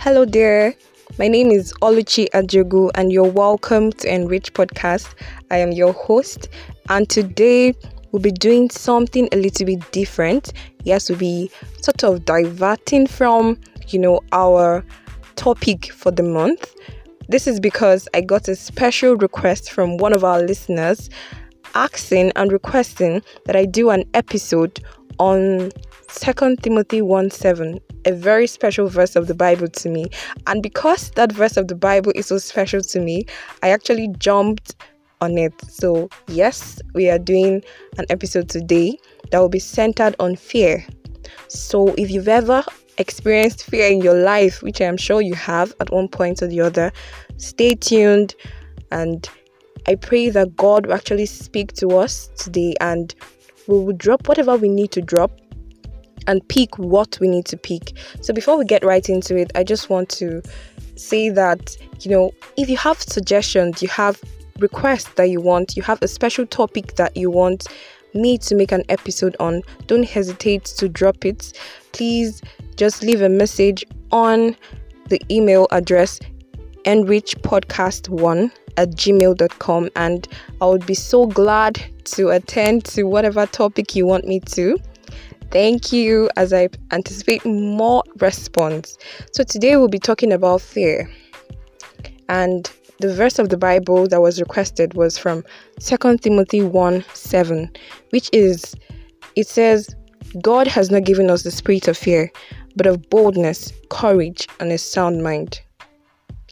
Hello there. My name is Oluchi Ajogu and you're welcome to Enrich Podcast. I am your host and today we'll be doing something a little bit different. Yes, we'll be sort of diverting from, you know, our topic for the month. This is because I got a special request from one of our listeners asking and requesting that I do an episode on Second Timothy 1 7, a very special verse of the Bible to me. And because that verse of the Bible is so special to me, I actually jumped on it. So, yes, we are doing an episode today that will be centered on fear. So, if you've ever experienced fear in your life, which I am sure you have at one point or the other, stay tuned and I pray that God will actually speak to us today and we will drop whatever we need to drop and pick what we need to pick. So before we get right into it, I just want to say that, you know, if you have suggestions, you have requests that you want, you have a special topic that you want me to make an episode on, don't hesitate to drop it. Please just leave a message on the email address enrichpodcast1 at gmail.com and I would be so glad to attend to whatever topic you want me to. Thank you as I anticipate more response. So today we'll be talking about fear. And the verse of the Bible that was requested was from 2 Timothy 1 7, which is it says, God has not given us the spirit of fear, but of boldness, courage, and a sound mind.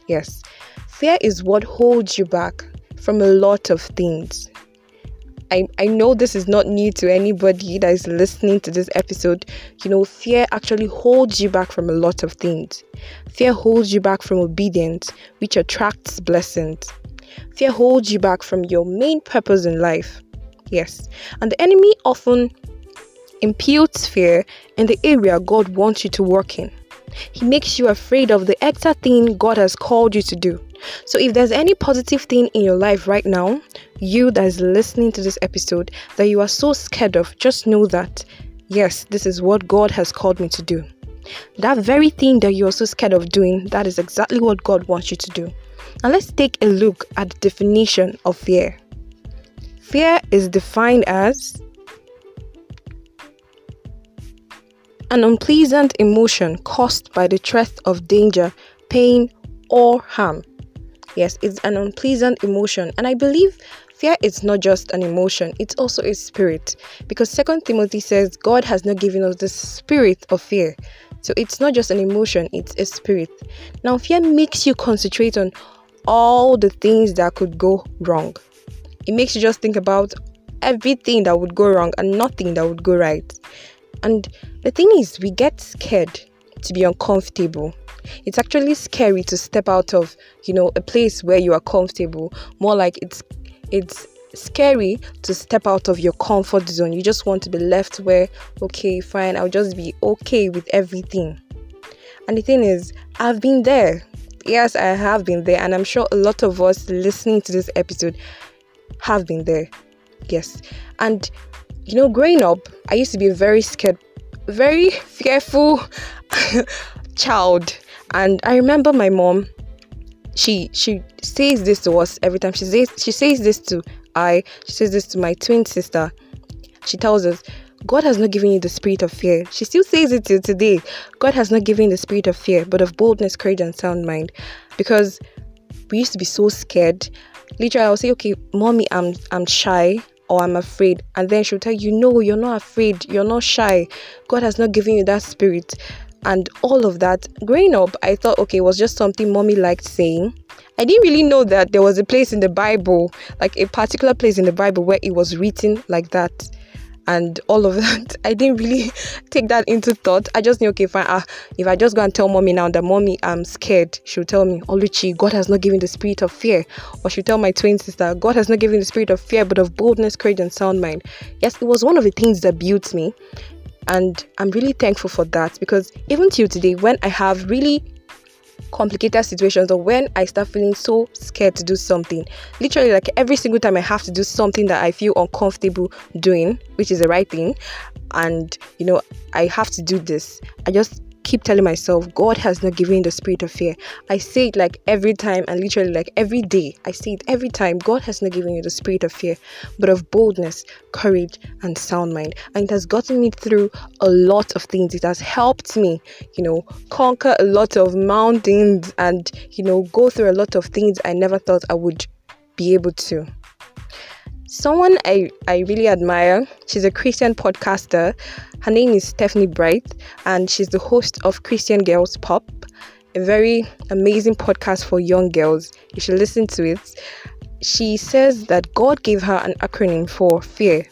Yes, fear is what holds you back from a lot of things. I, I know this is not new to anybody that is listening to this episode. You know, fear actually holds you back from a lot of things. Fear holds you back from obedience, which attracts blessings. Fear holds you back from your main purpose in life. Yes. And the enemy often imputes fear in the area God wants you to work in. He makes you afraid of the extra thing God has called you to do. So, if there's any positive thing in your life right now, you that is listening to this episode that you are so scared of, just know that yes, this is what God has called me to do. That very thing that you're so scared of doing, that is exactly what God wants you to do. Now, let's take a look at the definition of fear. Fear is defined as an unpleasant emotion caused by the threat of danger, pain, or harm. Yes, it's an unpleasant emotion, and I believe fear is not just an emotion, it's also a spirit. Because Second Timothy says God has not given us the spirit of fear. So it's not just an emotion, it's a spirit. Now, fear makes you concentrate on all the things that could go wrong. It makes you just think about everything that would go wrong and nothing that would go right. And the thing is, we get scared to be uncomfortable. It's actually scary to step out of, you know, a place where you are comfortable. More like it's it's scary to step out of your comfort zone. You just want to be left where, okay, fine, I'll just be okay with everything. And the thing is, I've been there. Yes, I have been there, and I'm sure a lot of us listening to this episode have been there. Yes. And you know, growing up, I used to be a very scared, very fearful child. And I remember my mom, she she says this to us every time. She says she says this to I, she says this to my twin sister. She tells us, God has not given you the spirit of fear. She still says it till today. God has not given the spirit of fear, but of boldness, courage, and sound mind. Because we used to be so scared. Literally, I'll say, okay, mommy, I'm I'm shy or I'm afraid. And then she'll tell you, No, you're not afraid, you're not shy. God has not given you that spirit. And all of that. Growing up, I thought, okay, it was just something mommy liked saying. I didn't really know that there was a place in the Bible, like a particular place in the Bible where it was written like that and all of that. I didn't really take that into thought. I just knew, okay, fine. Uh, if I just go and tell mommy now that mommy, I'm scared, she'll tell me, Oluchi, God has not given the spirit of fear. Or she'll tell my twin sister, God has not given the spirit of fear, but of boldness, courage, and sound mind. Yes, it was one of the things that built me. And I'm really thankful for that because even till today, when I have really complicated situations or when I start feeling so scared to do something. Literally, like every single time I have to do something that I feel uncomfortable doing, which is the right thing, and you know, I have to do this, I just keep telling myself, God has not given the spirit of fear. I say it like every time and literally like every day. I say it every time. God has not given you the spirit of fear, but of boldness, courage, and sound mind. And it has gotten me through a lot of things. It has helped me, you know, conquer a lot of mountains and, you know, go through a lot of things I never thought I would be able to. Someone I, I really admire, she's a Christian podcaster. Her name is Stephanie Bright, and she's the host of Christian Girls Pop, a very amazing podcast for young girls. You should listen to it. She says that God gave her an acronym for fear.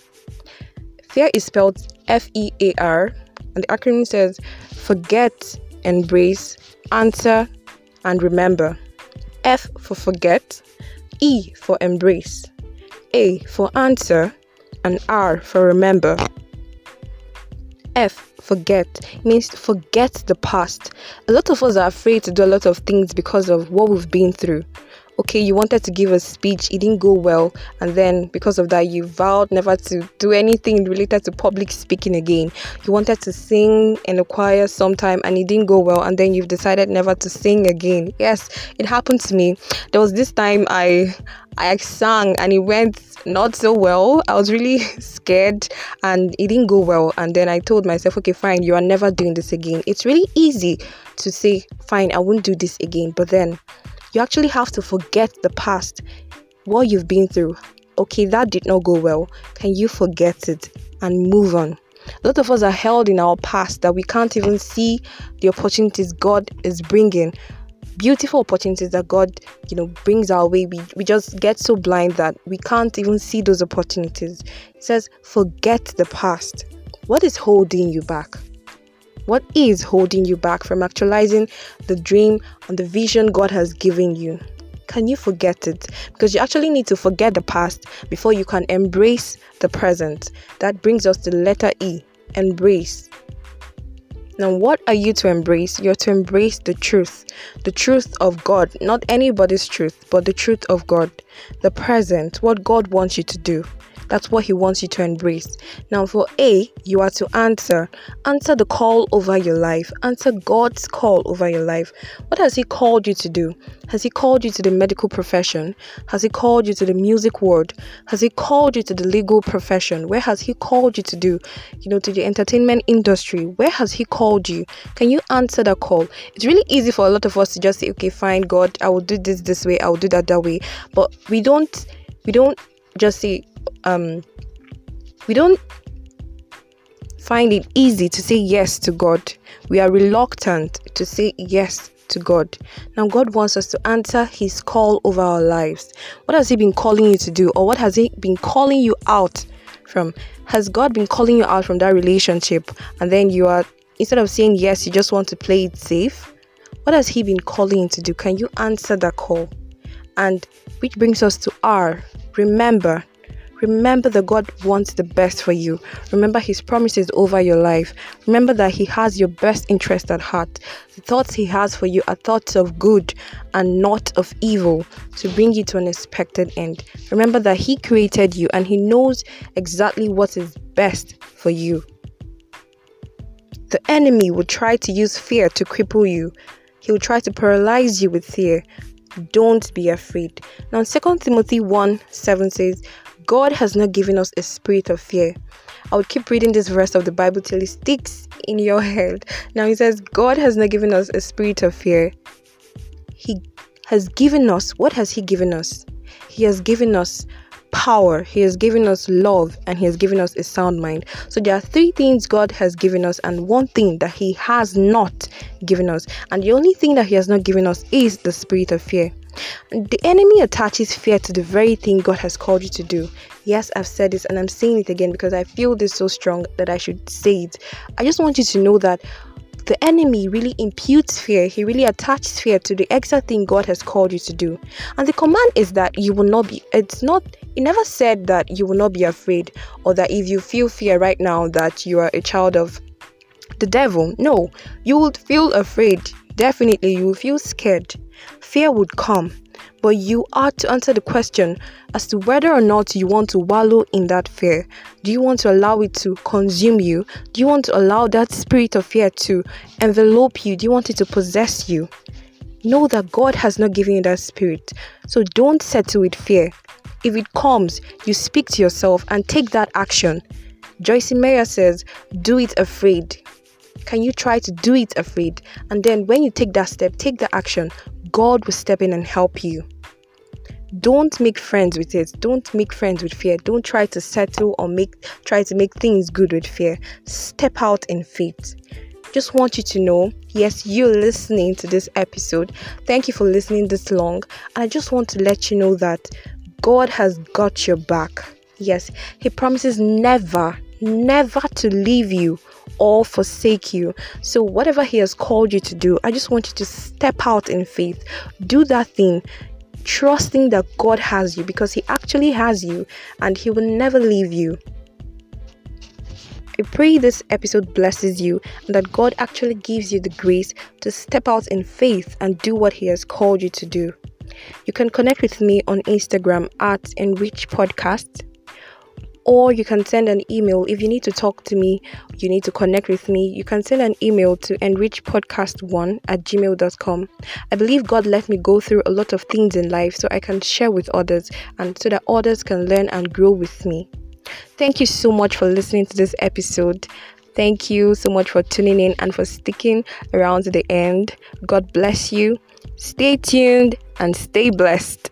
Fear is spelled F E A R, and the acronym says forget, embrace, answer, and remember. F for forget, E for embrace, A for answer, and R for remember. F forget means forget the past. A lot of us are afraid to do a lot of things because of what we've been through okay, you wanted to give a speech, it didn't go well, and then because of that, you vowed never to do anything related to public speaking again. You wanted to sing in a choir sometime, and it didn't go well, and then you've decided never to sing again. Yes, it happened to me. There was this time I I sang and it went not so well. I was really scared and it didn't go well. And then I told myself, okay, fine, you are never doing this again. It's really easy to say, fine, I won't do this again. But then you actually have to forget the past, what you've been through. Okay, that did not go well. Can you forget it and move on? A lot of us are held in our past that we can't even see the opportunities God is bringing. Beautiful opportunities that God, you know, brings our way. We, we just get so blind that we can't even see those opportunities. It says, forget the past. What is holding you back? What is holding you back from actualizing the dream and the vision God has given you? Can you forget it? Because you actually need to forget the past before you can embrace the present. That brings us to letter E embrace. Now, what are you to embrace? You're to embrace the truth, the truth of God, not anybody's truth, but the truth of God, the present, what God wants you to do. That's what He wants you to embrace. Now, for A, you are to answer. Answer the call over your life. Answer God's call over your life. What has He called you to do? Has He called you to the medical profession? Has He called you to the music world? Has He called you to the legal profession? Where has He called you to do? You know, to the entertainment industry. Where has He called you? Can you answer that call? It's really easy for a lot of us to just say, okay, fine, God, I will do this this way, I will do that that way. But we don't, we don't just say, um, we don't find it easy to say yes to God. We are reluctant to say yes to God. Now, God wants us to answer His call over our lives. What has He been calling you to do, or what has He been calling you out from? Has God been calling you out from that relationship, and then you are instead of saying yes, you just want to play it safe? What has He been calling you to do? Can you answer that call? And which brings us to R. Remember, Remember that God wants the best for you. Remember His promises over your life. Remember that He has your best interest at heart. The thoughts He has for you are thoughts of good and not of evil to bring you to an expected end. Remember that He created you and He knows exactly what is best for you. The enemy will try to use fear to cripple you. He will try to paralyze you with fear. Don't be afraid. Now, 2 Timothy 1 7 says, God has not given us a spirit of fear. I would keep reading this verse of the Bible till it sticks in your head. Now he says, God has not given us a spirit of fear. He has given us, what has He given us? He has given us power, He has given us love, and He has given us a sound mind. So there are three things God has given us, and one thing that He has not given us. And the only thing that He has not given us is the spirit of fear. The enemy attaches fear to the very thing God has called you to do. Yes, I've said this and I'm saying it again because I feel this so strong that I should say it. I just want you to know that the enemy really imputes fear. He really attaches fear to the exact thing God has called you to do. And the command is that you will not be, it's not, it never said that you will not be afraid or that if you feel fear right now that you are a child of the devil. No, you will feel afraid. Definitely, you will feel scared fear would come. but you are to answer the question as to whether or not you want to wallow in that fear. Do you want to allow it to consume you? Do you want to allow that spirit of fear to envelope you? Do you want it to possess you? Know that God has not given you that spirit. So don't settle with fear. If it comes, you speak to yourself and take that action. Joyce Meyer says, Do it afraid. Can you try to do it afraid? And then when you take that step, take the action, God will step in and help you. Don't make friends with it. Don't make friends with fear. Don't try to settle or make try to make things good with fear. Step out in faith just want you to know yes, you're listening to this episode. Thank you for listening this long. And I just want to let you know that God has got your back. Yes, He promises never, never to leave you or forsake you. So, whatever He has called you to do, I just want you to step out in faith. Do that thing, trusting that God has you because He actually has you and He will never leave you. I pray this episode blesses you and that God actually gives you the grace to step out in faith and do what He has called you to do. You can connect with me on Instagram at Enrich Podcast, or you can send an email if you need to talk to me, you need to connect with me. You can send an email to enrichpodcast1 at gmail.com. I believe God let me go through a lot of things in life so I can share with others and so that others can learn and grow with me. Thank you so much for listening to this episode. Thank you so much for tuning in and for sticking around to the end. God bless you. Stay tuned and stay blessed.